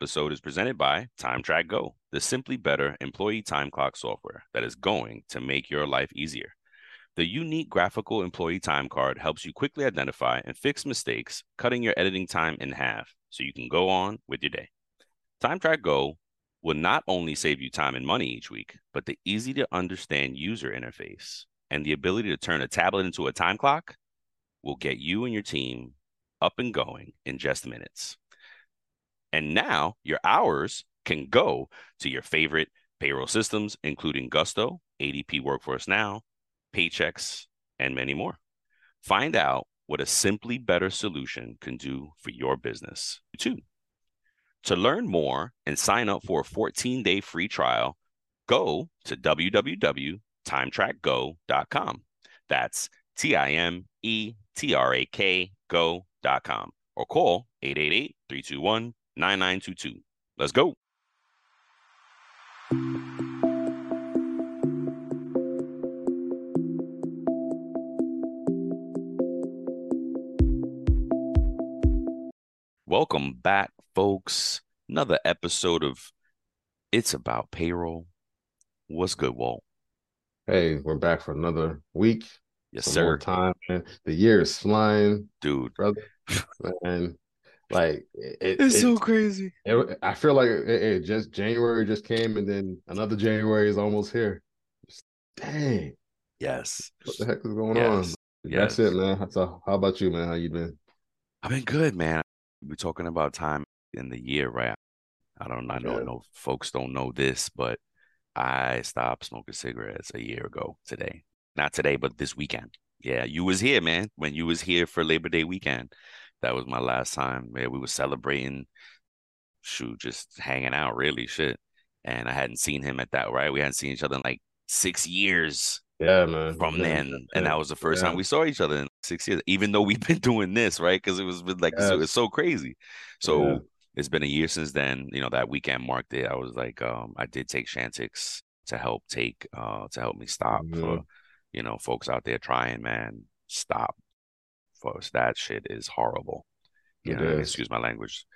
episode is presented by TimeTrack Go, the simply better employee time clock software that is going to make your life easier. The unique graphical employee time card helps you quickly identify and fix mistakes, cutting your editing time in half so you can go on with your day. TimeTrack Go will not only save you time and money each week, but the easy to understand user interface and the ability to turn a tablet into a time clock will get you and your team up and going in just minutes. And now your hours can go to your favorite payroll systems, including Gusto, ADP Workforce Now, Paychex, and many more. Find out what a simply better solution can do for your business too. To learn more and sign up for a 14 day free trial, go to www.timetrackgo.com. That's T I M E T R A K go.com or call 888 321 9922. Let's go. Welcome back, folks. Another episode of It's About Payroll. What's good, Walt? Hey, we're back for another week. Yes, sir. more time, man. The year is flying, Dude, brother. man, like it, it's it- so crazy. it- I feel like it, it just January just came, and then another January is almost here. Just- dang, Yes. what the heck is going Yes. on? Yes. That's it, man. So, how about you, man? How you been? I've been good, man. We're talking about time in the year, right? I don't I know Yeah. no folks don't know this, but I stopped smoking cigarettes a year ago today. Not today, but this weekend. Yeah, you was here, man. When you was here for Labor Day weekend. That was my last time. Yeah, we were celebrating shoot, just hanging out, really shit. And I hadn't seen him at that, right? We hadn't seen each other in like six years Yeah, man. from Yeah, then, and that was the first Yeah. time we saw each other in six years. Even though we've been doing this, right? Because it was been like so, Yes. it's so crazy. So Yeah. it's been a year since then. You know that weekend marked it. I was like, um, I did take Chantix to help take, uh, to help me stop for, Mhm. you know, folks out there trying, man, stop. Folks, that shit is horrible. You It know, what I mean? is. excuse my language.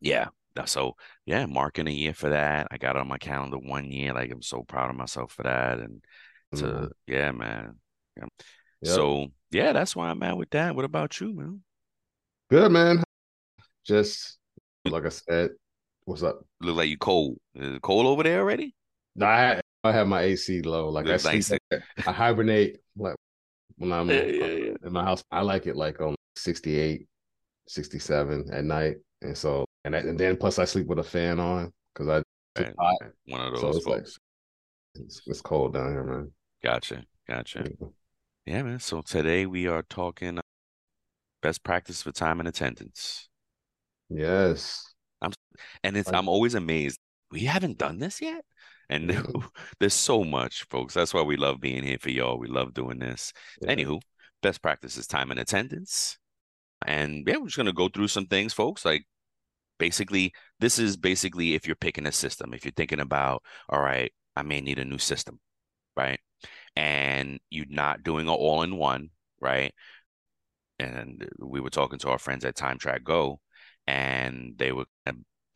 Yeah. So yeah, marking a year for that. I got it on my calendar one year. Like I'm so proud of myself for that. And to Mhm. yeah, man. Yeah. Yep. So yeah, that's why I'm at with that. What about you, man? Good, man. Just like I said, what's up? Look like you cold. Is it cold over there already? No, I I have my AC low. Like I Looks sleep, I hibernate like when I'm Yeah, yeah, yeah. in my house. I like it like on 68, 67 at night, and so and, I, and then plus I sleep with a fan on because I hot. One of so those it's like folks. it's, it's cold down here, man. Gotcha. Gotcha. Yeah, man. So today we are talking uh, best practice for time and attendance. Yes. I'm, And it's I'm always amazed. We haven't done this yet. And there's so much, folks. That's why we love being here for y'all. We love doing this. Yeah. Anywho, best practice is time and attendance. And yeah, we're just gonna go through some things, folks. Like basically, this is basically if you're picking a system, if you're thinking about, all right, I may need a new system, right? And you're not doing an all-in-one, right? And we were talking to our friends at Time Track Go, and they would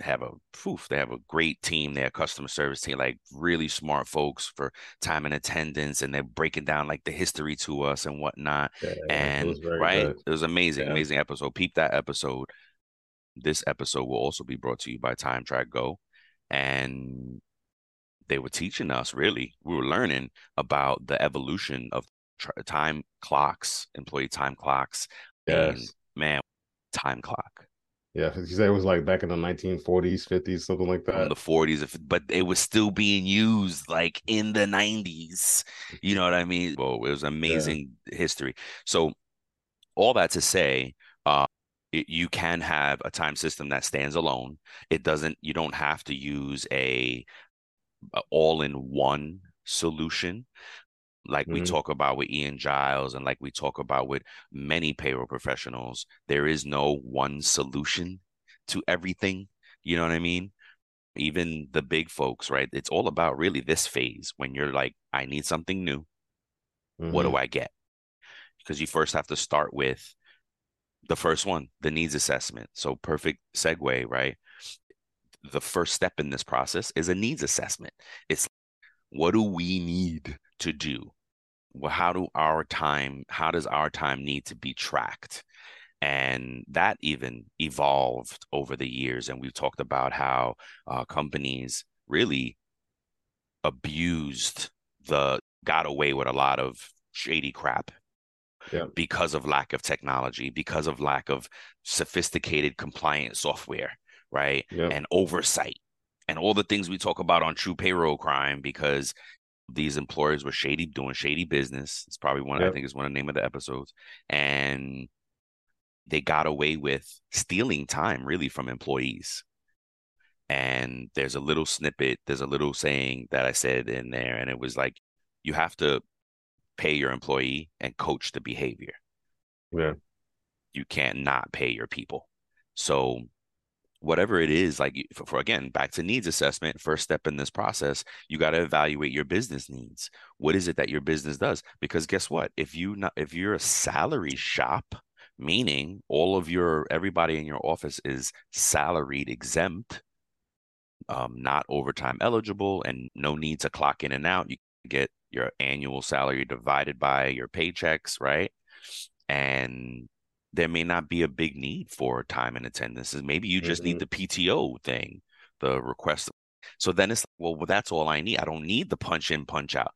have a poof, they have a great team there, customer service team, like really smart folks for time and attendance, and they're breaking down like the history to us and whatnot Yeah, and right good. it was amazing Yeah. amazing episode peep that episode this episode will also be brought to you by time track go and they were teaching us really we were learning about the evolution of time clocks employee time clocks and Yes. man time clock Yeah, you say it was like back in the 1940s, 50s, something like that. the 40s but it was still being used like in the 90s you know what i mean? Well it was amazing history. So all that to say uh it, you can have a time system that stands alone. It doesn't you don't have to use a, a all-in-one solution like we Mhm. talk about with Ian Giles and like we talk about with many payroll professionals, there is no one solution to everything. You know what I mean? Even the big folks, right? It's all about really this phase when you're like, I need something new. What Mhm. do I get? Because you first have to start with the first one, the needs assessment. So perfect segue, right? the first step in this process is a needs assessment. It's what do we need to do? Well, how do our time, how does our time need to be tracked? And that even evolved over the years. And we've talked about how uh, companies really abused the, got away with a lot of shady crap yeah. because of lack of technology, because of lack of sophisticated compliant software, right? Yeah. And oversight and all the things we talk about on true payroll crime because these employers were shady doing shady business. It's probably one, I think is one of the name of the episodes. And they got away with stealing time really from employees. And there's a little snippet, there's a little saying that I said in there, and it was like, you have to pay your employee and coach the behavior. Yeah. You can't not pay your people. So whatever it is like for, for, again back to needs assessment first step in this process you got to evaluate your business needs. What is it that your business does? Because guess what? If you not if you're a salary shop meaning all of your everybody in your office is salaried exempt um, not overtime eligible and no need to clock in and out you get your annual salary divided by your paychecks, right? And there may not be a big need for time and attendance. Maybe you just mm-hmm. need the PTO thing, the request. So then it's well, well, that's all I need. I don't need the punch in, punch out.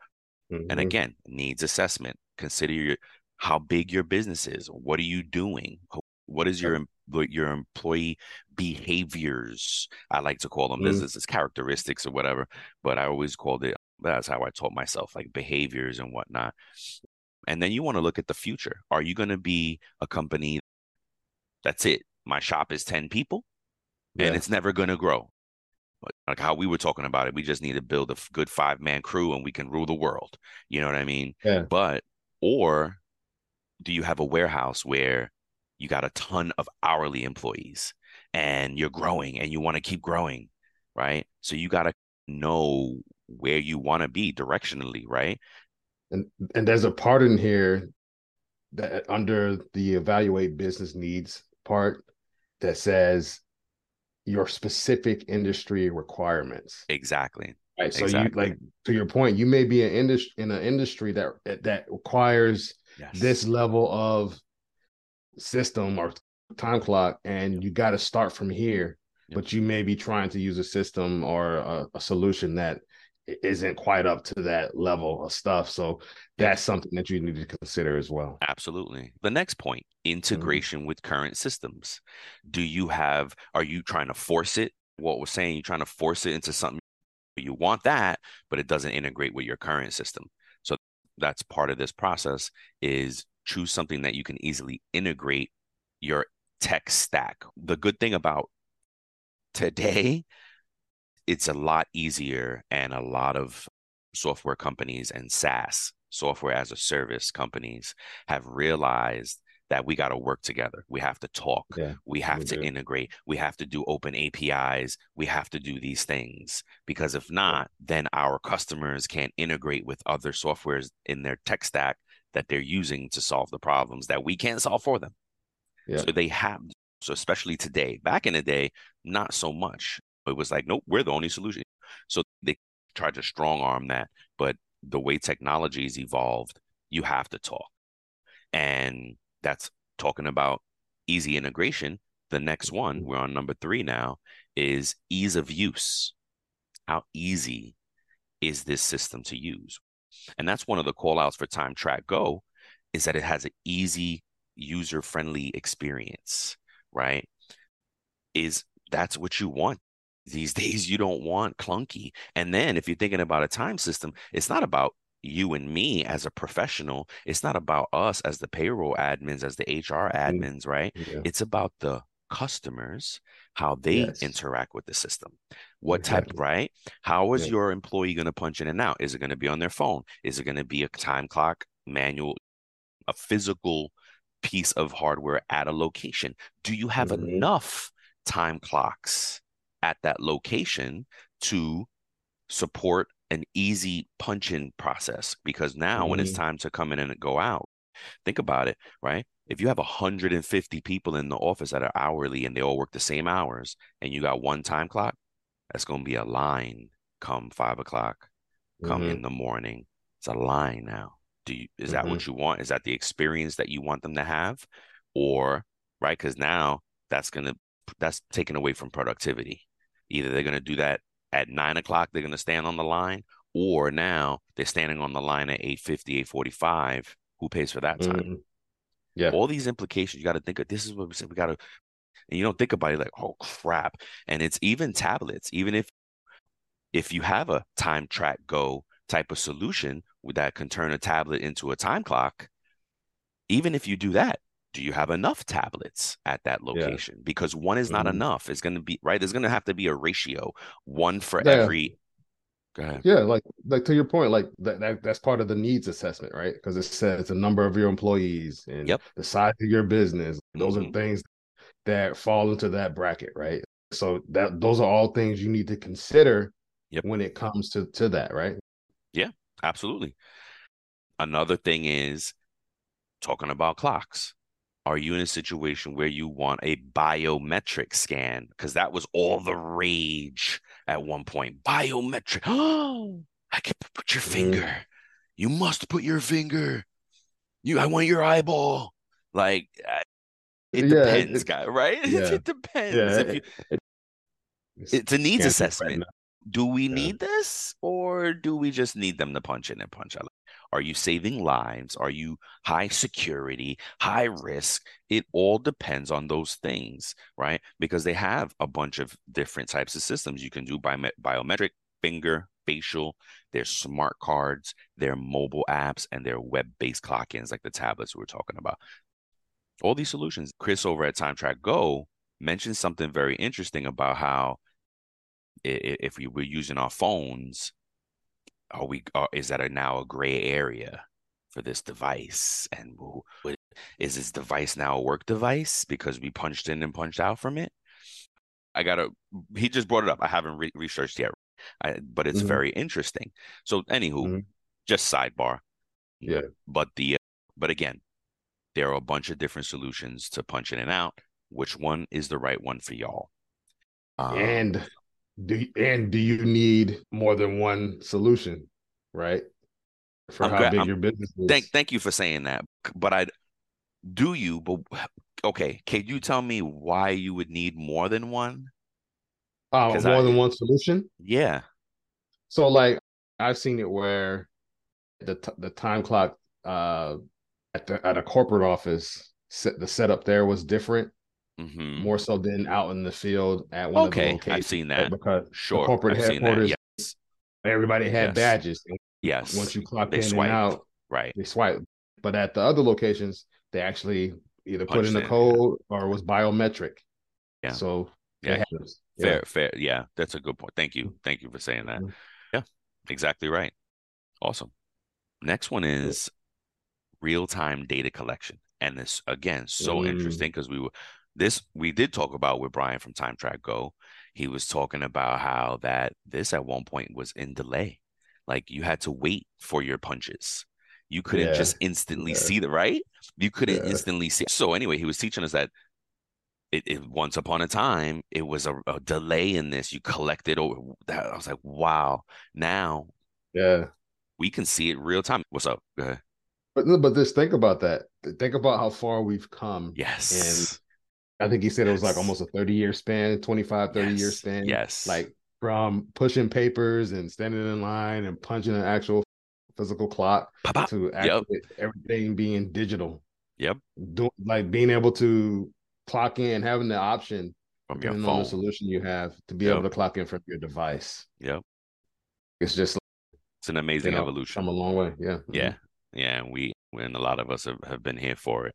Mm-hmm. And again, needs assessment. Consider your how big your business is. What are you doing? What is your your employee behaviors? I like to call them mm-hmm. this characteristics or whatever, but I always called it that's how I taught myself, like behaviors and whatnot. And then you want to look at the future. Are you going to be a company that's it? My shop is 10 people yeah. and it's never going to grow. Like how we were talking about it, we just need to build a good five man crew and we can rule the world. You know what I mean? Yeah. But, or do you have a warehouse where you got a ton of hourly employees and you're growing and you want to keep growing? Right. So you got to know where you want to be directionally, right? And and there's a part in here that under the evaluate business needs part that says your specific industry requirements. Exactly. Right. So exactly. you like to your point, you may be an industry in an industry that that requires yes. this level of system or time clock, and you got to start from here. Yep. But you may be trying to use a system or a, a solution that isn't quite up to that level of stuff. So that's something that you need to consider as well. Absolutely. The next point mm-hmm. integration mm-hmm. with current systems. Do you have, are you trying to force it? What we're saying, you're trying to force it into something you want that, but it doesn't integrate with your current system. So that's part of this process is choose something that you can easily integrate your tech stack. The good thing about today it's a lot easier and a lot of software companies and SaaS, software as a service companies, have realized that we got to work together. We have to talk. Yeah, we have to do. integrate. We have to do open APIs. We have to do these things because if not, then our customers can't integrate with other softwares in their tech stack that they're using to solve the problems that we can't solve for them. Yeah. So they have so especially today. Back in the day, not so much. It was like, nope, we're the only solution. So they tried to strong arm that. But the way technology has evolved, you have to talk. And that's talking about easy integration. The next one, mm-hmm. we're on number three now, is ease of use. How easy is this system to use? And that's one of the call outs for Time Track Go is that it has an easy, user friendly experience, right? Is that's what you want these days you don't want clunky and then if you're thinking about a time system it's not about you and me as a professional it's not about us as the payroll admins as the hr mm-hmm. admins right yeah. it's about the customers how they yes. interact with the system what exactly. type right how is yeah. your employee going to punch in and out is it going to be on their phone is it going to be a time clock manual a physical piece of hardware at a location do you have mm-hmm. enough time clocks at that location to support an easy punch in process because now mm-hmm. when it's mm-hmm. time to come in and go out think about it right if you have 150 people in the office that are hourly and they all work the same hours and you got one time clock That's going to be a line come five o'clock, come mm-hmm. in the morning. It's a line now. Do you, is mm-hmm. that what mm-hmm. you want? Is that the experience that you want them to have? Or, right? Because now that's going to, that's taken away from productivity. Either they're going to do that at nine o'clock, they're going to stand on the line, or now they're standing on the line at 850, 845. Who pays for that time? Mm-hmm. Yeah. All these implications, you got to think of this is what we said. We got to, and you don't think about it like, oh crap. And it's even tablets, even if if you have a time track go type of solution that can turn a tablet into a time clock, even if you do that, do you have enough tablets at that location? Yeah. Because one is not mm-hmm. enough. It's going to be right. There's going to have to be a ratio, one for yeah. every. Yeah, like like to your point, like that, that that's part of the needs assessment, right? Because it says the number of your employees and yep. the size of your business. Those mm-hmm. are things that fall into that bracket, right? So that those are all things you need to consider yep. when it comes to to that, right? Yeah, absolutely. Another thing is talking about clocks. Are you in a situation where you want a biometric scan? Because that was all the rage at one point. Biometric. Oh, I can put your mm-hmm. finger. You must put your finger. You, I want your eyeball. Like, it yeah, depends, it, guy. Right? Yeah. it depends. Yeah, if you, it, it's a needs assessment do we need this or do we just need them to punch in and punch out? Are you saving lives? Are you high security, high risk? It all depends on those things, right? Because they have a bunch of different types of systems. You can do bi- biometric, finger, facial, their smart cards, their mobile apps, and their web based clock ins, like the tablets we were talking about. All these solutions. Chris over at Time Track Go mentioned something very interesting about how if we were using our phones, are we? Are, is that a, now a gray area for this device? And is this device now a work device because we punched in and punched out from it? I gotta. He just brought it up. I haven't re- researched yet, I, but it's mm-hmm. very interesting. So, anywho, mm-hmm. just sidebar. Yeah. But the, but again, there are a bunch of different solutions to punch in and out. Which one is the right one for y'all? Um, and do and do you need more than one solution right? For I'm how gra- big I'm, your business is. thank thank you for saying that but i do you but okay can you tell me why you would need more than one? Uh, more I, than one solution? Yeah. So like i've seen it where the t- the time clock uh at the at a corporate office set, the setup there was different mm-hmm. more so than out in the field at one okay, of the locations. I've seen that because sure, corporate I've headquarters, yes. everybody had yes. badges. Yes, once you clock in swipe. and out, right, they swipe. But at the other locations, they actually either put in the code yeah. or was biometric. Yeah. So yeah, fair, yeah. fair. Yeah, that's a good point. Thank you, thank you for saying that. Mm-hmm. Yeah, exactly right. Awesome. Next one is real time data collection. And this again, so mm. interesting because we were this we did talk about with Brian from Time Track Go. He was talking about how that this at one point was in delay. Like you had to wait for your punches. You couldn't yeah. just instantly yeah. see the right. You couldn't yeah. instantly see. So anyway, he was teaching us that it, it once upon a time it was a, a delay in this. You collected over that. I was like, wow. Now, yeah, we can see it real time. What's up? But but just think about that. Think about how far we've come. Yes. I think he said it was like almost a 30 year span, 25, 30 yes. year span. Yes. Like from pushing papers and standing in line and punching an actual physical clock Pop-pop. to yep. everything being digital. Yep. Do, like being able to clock in, having the option from your phone. on the solution you have to be yep. able to clock in from your device. Yep. It's just it's an amazing you know, evolution. Come a long way. Yeah. Yeah. Mm-hmm. Yeah. And we and a lot of us have, have been here for it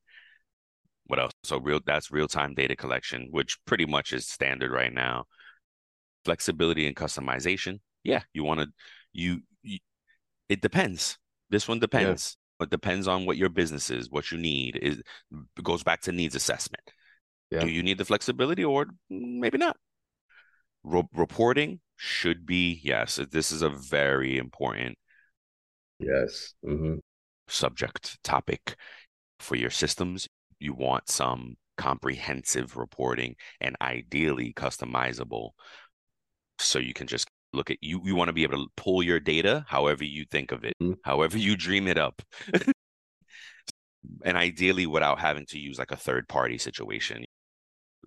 what else? So real that's real time data collection, which pretty much is standard right now. Flexibility and customization. Yeah, you want to you, you, it depends. This one depends. Yeah. It depends on what your business is, what you need. Is it goes back to needs assessment. Yeah. Do you need the flexibility or maybe not? Re- reporting should be yes. This is a very important yes mm-hmm. subject topic for your systems you want some comprehensive reporting and ideally customizable So you can just look at you you want to be able to pull your data however you think of it, mm-hmm. however you dream it up. and ideally without having to use like a third party situation.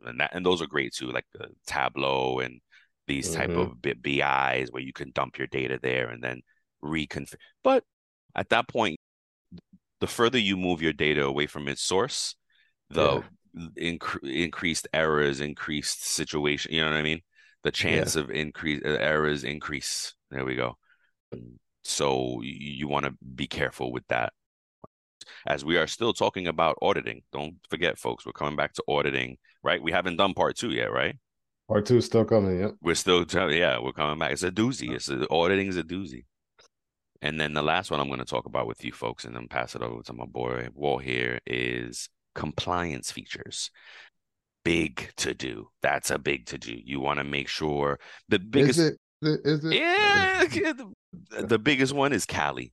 And that and those are great too, like the Tableau and these type mm-hmm. of BIs where you can dump your data there and then reconfigure. But at that point, the further you move your data away from its source, the yeah. inc- increased errors, increased situation. You know what I mean? The chance yeah. of increase uh, errors increase. There we go. So you, want to be careful with that. As we are still talking about auditing, don't forget, folks, we're coming back to auditing, right? We haven't done part two yet, right? Part two is still coming. Yep. We're still, yeah, we're coming back. It's a doozy. It's a, auditing is a doozy. And then the last one I'm going to talk about with you folks, and then pass it over to my boy Walt here, is compliance features. Big to do. That's a big to do. You want to make sure the biggest. Is it? Is it? Yeah, the, the biggest one is Cali,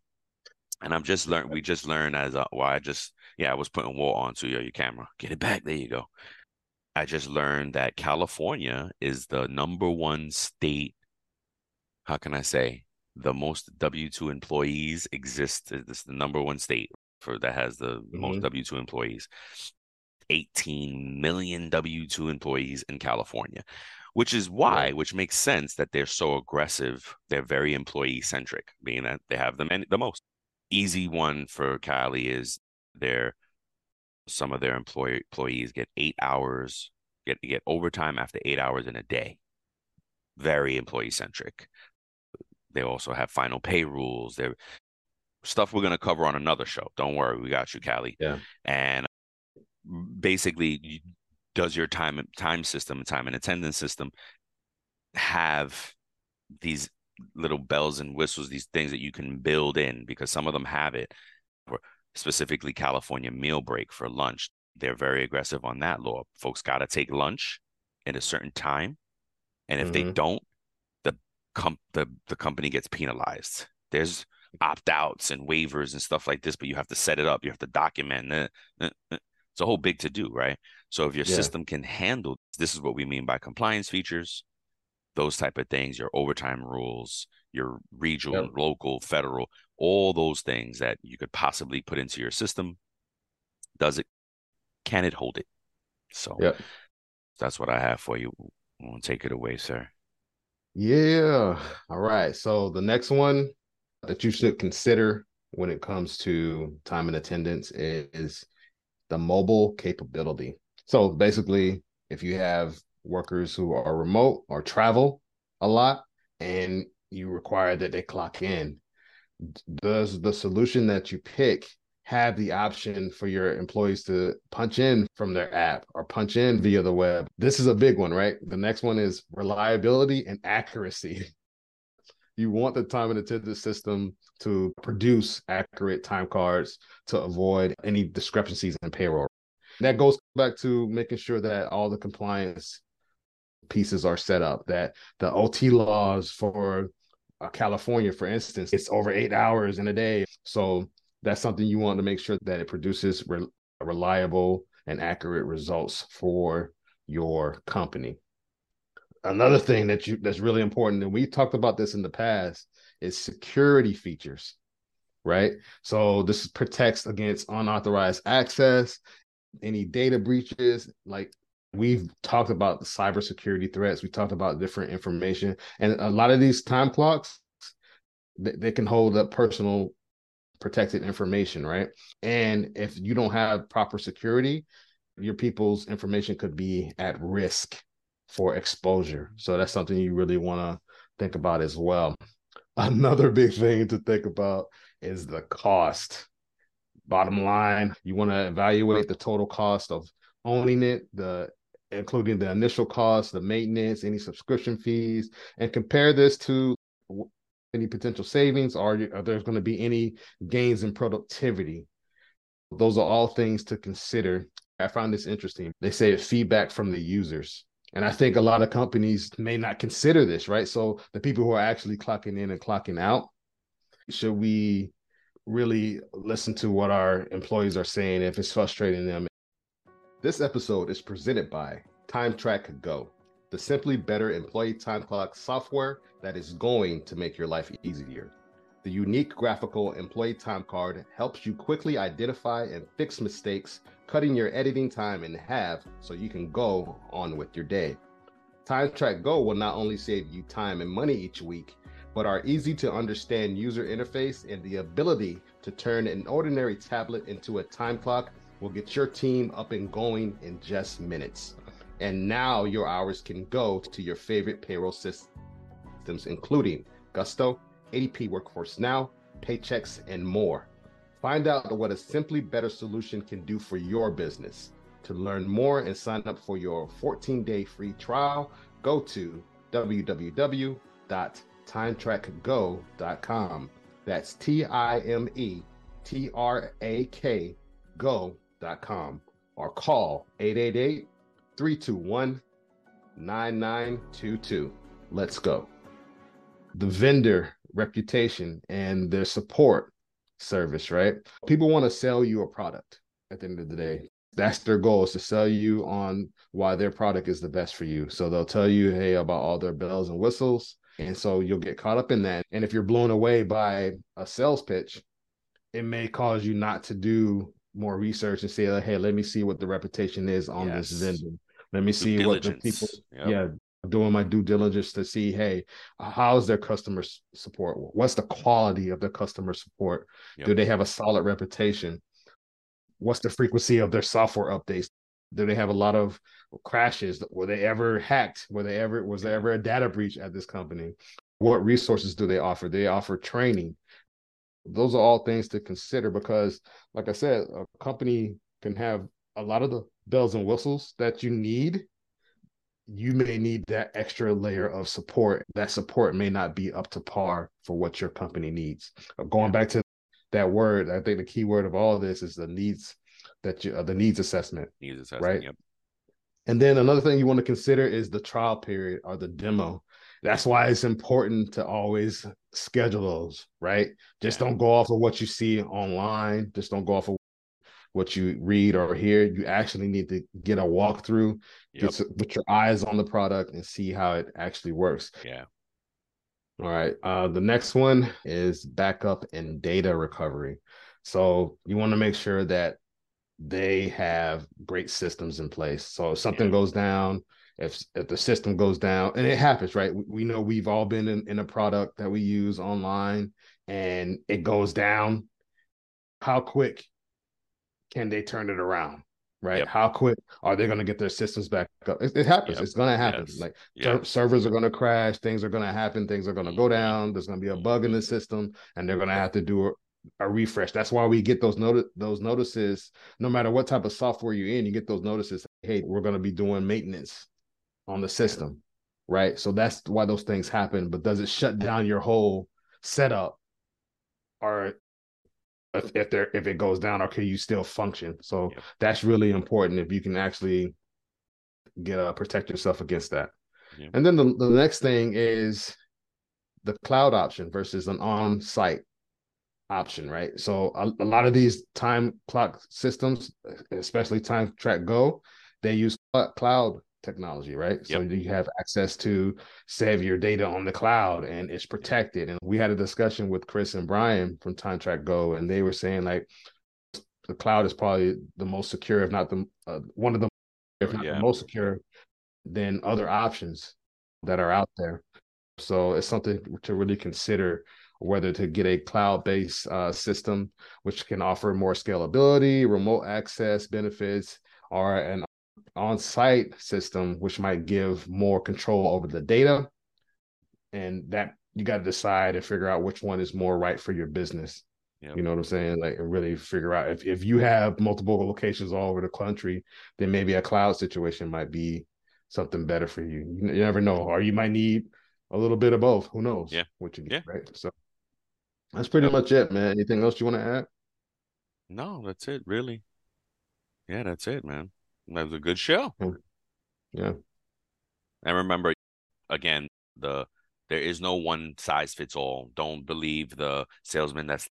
and I'm just learned. We just learned as a, well. I just yeah, I was putting Walt onto your, your camera. Get it back. There you go. I just learned that California is the number one state. How can I say? the most W two employees exist. This is the number one state for that has the mm-hmm. most W two employees. 18 million W two employees in California, which is why, which makes sense that they're so aggressive. They're very employee centric, being that they have the many, the most. Easy one for Cali is their some of their employee employees get eight hours, get get overtime after eight hours in a day. Very employee centric. They also have final pay rules. There stuff we're going to cover on another show. Don't worry, we got you, Cali. Yeah. And basically, does your time time system, time and attendance system, have these little bells and whistles, these things that you can build in? Because some of them have it. Specifically, California meal break for lunch. They're very aggressive on that law. Folks got to take lunch at a certain time, and if mm-hmm. they don't, the com- the the company gets penalized. There's opt outs and waivers and stuff like this, but you have to set it up. You have to document it. Eh, eh. It's a whole big to do, right? So if your yeah. system can handle this, is what we mean by compliance features, those type of things, your overtime rules, your regional, yep. local, federal, all those things that you could possibly put into your system. Does it? Can it hold it? So yep. that's what I have for you. I'll take it away, sir. Yeah. All right. So the next one that you should consider when it comes to time and attendance is the mobile capability. So basically, if you have workers who are remote or travel a lot and you require that they clock in, does the solution that you pick have the option for your employees to punch in from their app or punch in via the web. This is a big one, right? The next one is reliability and accuracy. you want the time and attendance system to produce accurate time cards to avoid any discrepancies in payroll. That goes back to making sure that all the compliance pieces are set up, that the OT laws for uh, California, for instance, it's over eight hours in a day. So that's something you want to make sure that it produces re- reliable and accurate results for your company. Another thing that you that's really important, and we talked about this in the past, is security features, right? So this protects against unauthorized access, any data breaches, like we've talked about the cybersecurity threats we talked about different information and a lot of these time clocks they, they can hold up personal protected information, right? And if you don't have proper security, your people's information could be at risk for exposure. So that's something you really want to think about as well. Another big thing to think about is the cost. Bottom line, you want to evaluate the total cost of owning it, the including the initial cost, the maintenance, any subscription fees, and compare this to any potential savings or are there going to be any gains in productivity those are all things to consider i found this interesting they say feedback from the users and i think a lot of companies may not consider this right so the people who are actually clocking in and clocking out should we really listen to what our employees are saying if it's frustrating them this episode is presented by time track go the simply better employee time clock software that is going to make your life easier. The unique graphical employee time card helps you quickly identify and fix mistakes, cutting your editing time in half so you can go on with your day. Time Track Go will not only save you time and money each week, but our easy to understand user interface and the ability to turn an ordinary tablet into a time clock will get your team up and going in just minutes. And now your hours can go to your favorite payroll systems, including Gusto, ADP Workforce Now, Paychex, and more. Find out what a simply better solution can do for your business. To learn more and sign up for your 14 day free trial, go to www.timetrackgo.com. That's T I M E T R A K go.com or call 888 321 9922. Let's go. The vendor reputation and their support service, right? People want to sell you a product at the end of the day. That's their goal is to sell you on why their product is the best for you. So they'll tell you, hey, about all their bells and whistles. And so you'll get caught up in that. And if you're blown away by a sales pitch, it may cause you not to do more research and say, hey, let me see what the reputation is on yes. this vendor. Let me see what the people, yep. yeah, doing my due diligence to see, hey, how's their customer support? What's the quality of their customer support? Yep. Do they have a solid reputation? What's the frequency of their software updates? Do they have a lot of crashes? Were they ever hacked? Were they ever was there ever a data breach at this company? What resources do they offer? They offer training. Those are all things to consider because, like I said, a company can have a lot of the bells and whistles that you need you may need that extra layer of support. That support may not be up to par for what your company needs. Uh, going back to that word, I think the key word of all of this is the needs that you uh, the needs assessment. Needs assessment, right? Yep. And then another thing you want to consider is the trial period or the demo. That's why it's important to always schedule those, right? Just don't go off of what you see online. Just don't go off of what you read or hear. You actually need to get a walkthrough, yep. get to, put your eyes on the product and see how it actually works. Yeah. All right. Uh, the next one is backup and data recovery. So you want to make sure that they have great systems in place. So if something yeah. goes down, if if the system goes down, and it happens, right? We, we know we've all been in, in a product that we use online and it goes down. How quick can they turn it around? Right? Yep. How quick are they going to get their systems back up? It, it happens. Yep. It's going to happen. Yes. Like yep. servers are going to crash. Things are going to happen. Things are going to go mm-hmm. down. There's going to be a bug in the system, and they're going to have to do a, a refresh. That's why we get those notice those notices. No matter what type of software you're in, you get those notices. Hey, we're going to be doing maintenance on the system, right? So that's why those things happen. But does it shut down your whole setup, or if, if there if it goes down or can you still function so yeah. that's really important if you can actually get uh, protect yourself against that yeah. and then the, the next thing is the cloud option versus an on-site option right so a, a lot of these time clock systems especially time track go they use cloud technology, right? Yep. So you have access to save your data on the cloud and it's protected. And we had a discussion with Chris and Brian from Time Track Go, and they were saying like the cloud is probably the most secure, if not the uh, one of the, if not yeah. the most secure, than other options that are out there. So it's something to really consider whether to get a cloud-based uh, system which can offer more scalability, remote access benefits, or an on-site system, which might give more control over the data, and that you got to decide and figure out which one is more right for your business. Yep. You know what I'm saying? Like, and really figure out if if you have multiple locations all over the country, then maybe a cloud situation might be something better for you. You, you never know, or you might need a little bit of both. Who knows? Yeah. What you get, yeah. right? So that's pretty yep. much it, man. Anything else you want to add? No, that's it, really. Yeah, that's it, man. That was a good show. Yeah. And remember, again, the there is no one size fits all. Don't believe the salesman that's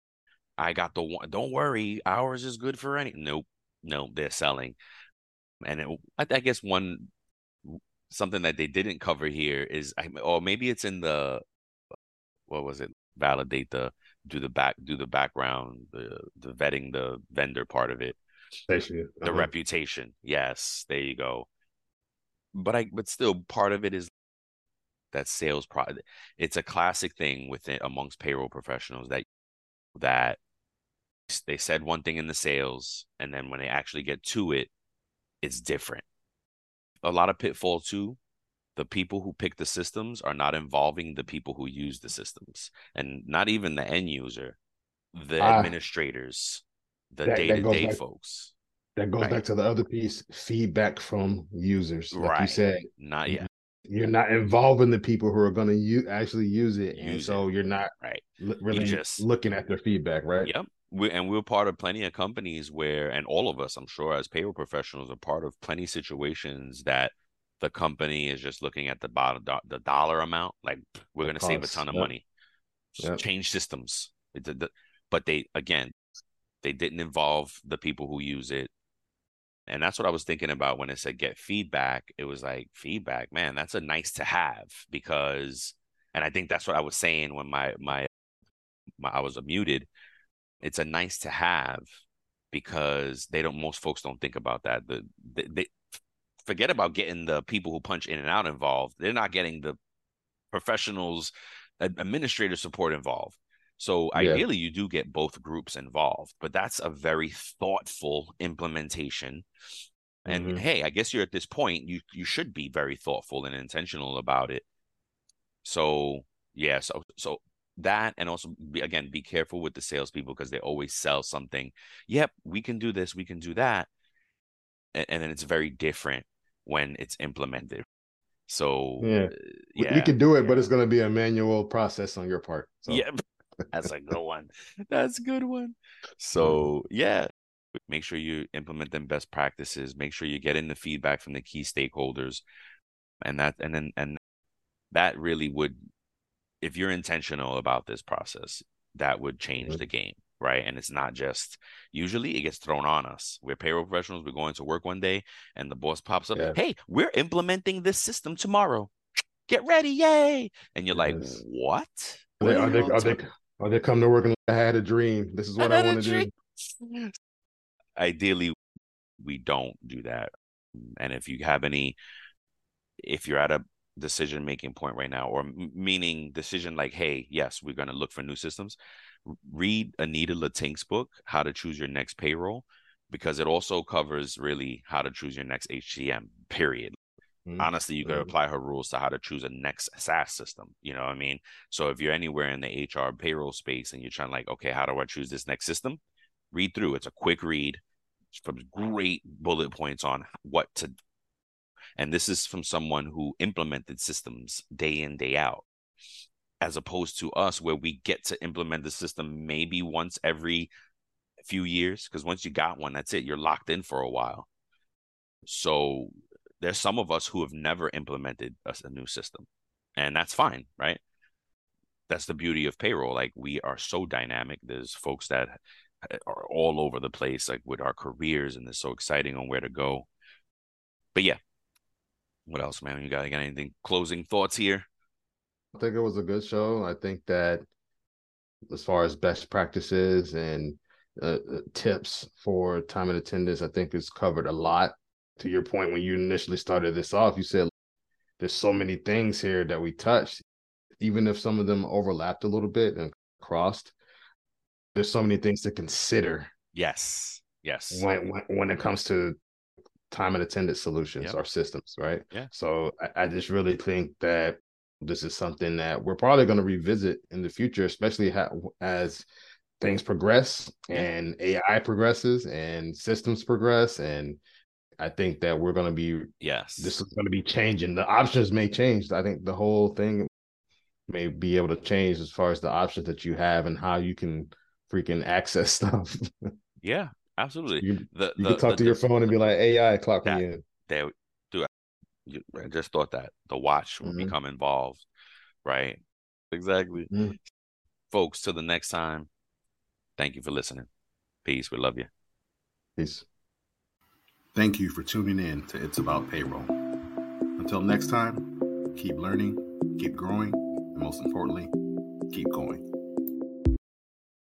I got the one. Don't worry, ours is good for any. Nope, no, they're selling, and it, I, I guess one something that they didn't cover here is, or maybe it's in the, what was it? Validate the do the back do the background the the vetting the vendor part of it Basically, uh-huh. the reputation. Yes there you go. But i but still part of it is that sales pro it's a classic thing within amongst payroll professionals that that they said one thing in the sales and then when they actually get to it it's different. A lot of pitfall too the people who pick the systems are not involving the people who use the systems and not even the end user the uh, administrators the that, day-to-day that folks that goes right. back to the other piece feedback from users like right. you said not yet you're not involving the people who are going to u- actually use it use and so it. you're not right really just looking at their feedback right yep we, and we're part of plenty of companies where and all of us i'm sure as payroll professionals are part of plenty of situations that the company is just looking at the bottom the dollar amount like we're going to save a ton of yep. money yep. change systems but they again they didn't involve the people who use it and that's what i was thinking about when it said get feedback it was like feedback man that's a nice to have because and i think that's what i was saying when my my, my i was muted it's a nice to have because they don't most folks don't think about that the they, they forget about getting the people who punch in and out involved. They're not getting the professionals, administrator support involved. So yeah. ideally, you do get both groups involved, but that's a very thoughtful implementation. And mm-hmm. hey, I guess you're at this point. You you should be very thoughtful and intentional about it. So yeah, so so that and also be, again be careful with the salespeople because they always sell something. Yep, we can do this, we can do that, and, and then it's very different when it's implemented. So yeah, uh, yeah you can do it, yeah. but it's going to be a manual process on your part. So. Yeah, that's a good one. That's a good one. So yeah, make sure you implement them best practices. Make sure you get in the feedback from the key stakeholders, and that and then and that really would, if you're intentional about this process, that would change mm-hmm. the game right? And it's not just usually it gets thrown on us. We're payroll professionals. We're going to work one day, and the boss pops up, yeah. "Hey, we're implementing this system tomorrow. Get ready, yay!" And you're like, "What? Are they, are they, are they come to work and I had a dream? This is what I, I want to do." Ideally, we don't do that. And if you have any, if you're at a decision making point right now, or meaning decision like, "Hey, yes, we're going to look for new systems." read Anita Lettink's book, How to Choose Your Next Payroll, because it also covers really how to choose your next HCM, period. Mm-hmm. Honestly, you could mm-hmm. apply her rules to how to choose a next SaaS system. You know what I mean? So if you're anywhere in the HR payroll space and you're trying like, okay, how do I choose this next system? Read through. It's a quick read from great bullet points on what to and this is from someone who implemented systems day in day out as opposed to us where we get to implement the system maybe once every few years because once you got one that's it you're locked in for a while so there's some of us who have never implemented a, a new system and that's fine right? That's the beauty of payroll like we are so dynamic there's folks that are all over the place like with our careers and it's so exciting on where to go. But yeah. What else man? You got, you got anything closing thoughts here? I think it was a good show. I think that as far as best practices and uh, uh, tips for time and attendance, I think it's covered a lot. To your point, when you initially started this off, you said there's so many things here that we touched, even if some of them overlapped a little bit and crossed. There's so many things to consider. Yes. Yes. When when, when it comes to time and attendance solutions yep. or systems, right? Yeah. So I, I just really think that this is something that we're probably going to revisit in the future, especially ha- as things progress and AI progresses and systems progress. And I think that we're going to be, yes, this is going to be changing. The options may change. I think the whole thing may be able to change as far as the options that you have and how you can freaking access stuff. yeah, absolutely. You, the, you the, can talk the, to your phone and be like, AI, clock me in. There, I just thought that the watch would mm-hmm. become involved, right? Exactly. Mm-hmm. Folks, till the next time, thank you for listening. Peace. We love you. Peace. Thank you for tuning in to It's About Payroll. Until next time, keep learning, keep growing, and most importantly, keep going.